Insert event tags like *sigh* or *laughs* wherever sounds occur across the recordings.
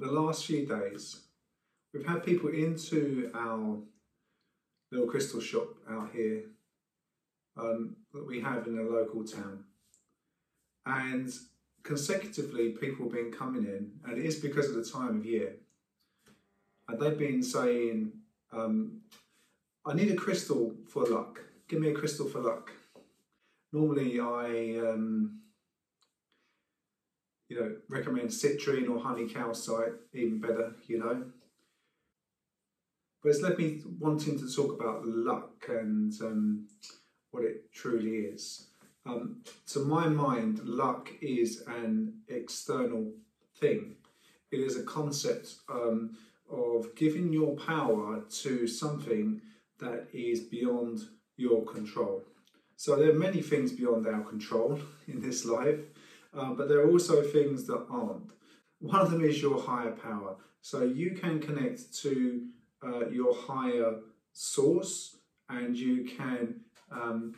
the last few days, we've had people into our little crystal shop out here um, that we have in a local town. And consecutively, people have been coming in, and it is because of the time of year. And they've been saying, um, I need a crystal for luck. Give me a crystal for luck. Normally, I um, you know recommend citrine or honey calcite, even better, you know. But it's led me wanting to talk about luck and um, what it truly is. Um, to my mind, luck is an external thing. It is a concept um, of giving your power to something that is beyond your control. So there are many things beyond our control *laughs* in this life, uh, but there are also things that aren't. One of them is your higher power. So you can connect to uh, your higher source and you can um,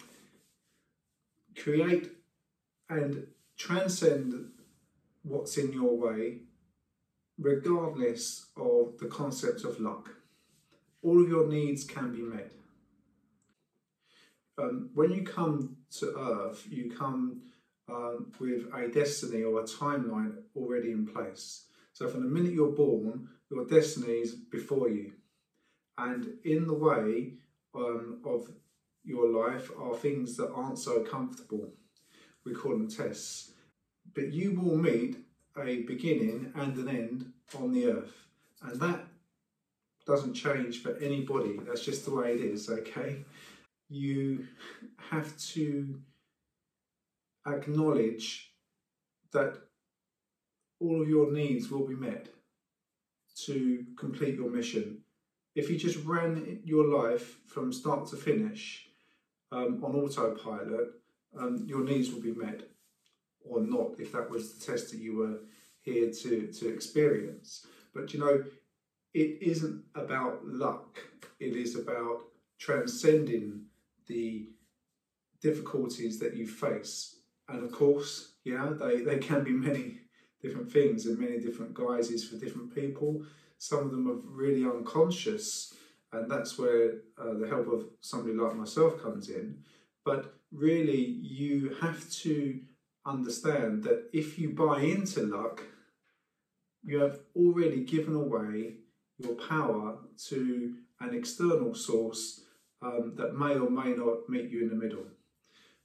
create and transcend what's in your way regardless of the concept of luck. All of your needs can be met. Um, when you come to Earth, you come um, with a destiny or a timeline already in place. So, from the minute you're born, your destiny is before you. And in the way um, of your life are things that aren't so comfortable. We call them tests. But you will meet a beginning and an end on the earth. And that doesn't change for anybody. That's just the way it is, okay? You have to acknowledge that all of your needs will be met to complete your mission. If you just ran your life from start to finish um, on autopilot, um, your needs will be met or not if that was the test that you were here to, to experience. But you know, it isn't about luck, it is about transcending the difficulties that you face. And of course, yeah, they, they can be many different things and many different guises for different people. Some of them are really unconscious, and that's where uh, the help of somebody like myself comes in. But really, you have to understand that if you buy into luck, you have already given away your power to an external source um, that may or may not meet you in the middle.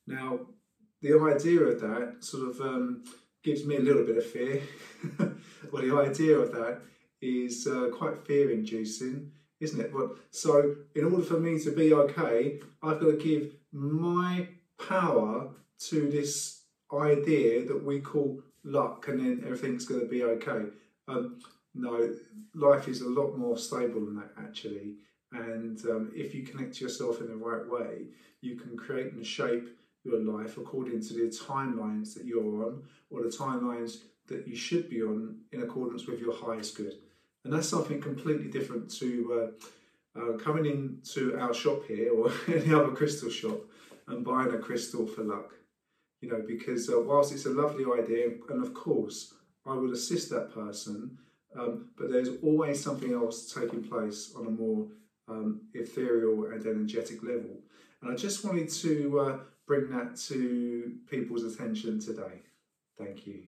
Now, the idea of that sort of um, gives me a little bit of fear. *laughs* well, the idea of that is uh, quite fear inducing, isn't it? But so, in order for me to be okay, I've got to give my power to this idea that we call luck and then everything's going to be okay. Um, no, life is a lot more stable than that actually. And um, if you connect yourself in the right way, you can create and shape your life according to the timelines that you're on or the timelines that you should be on in accordance with your highest good. And that's something completely different to uh, uh, coming into our shop here or *laughs* any other crystal shop and buying a crystal for luck. You know, because uh, whilst it's a lovely idea, and of course, I would assist that person, um, but there's always something else taking place on a more um, ethereal and energetic level. And I just wanted to uh, bring that to people's attention today. Thank you.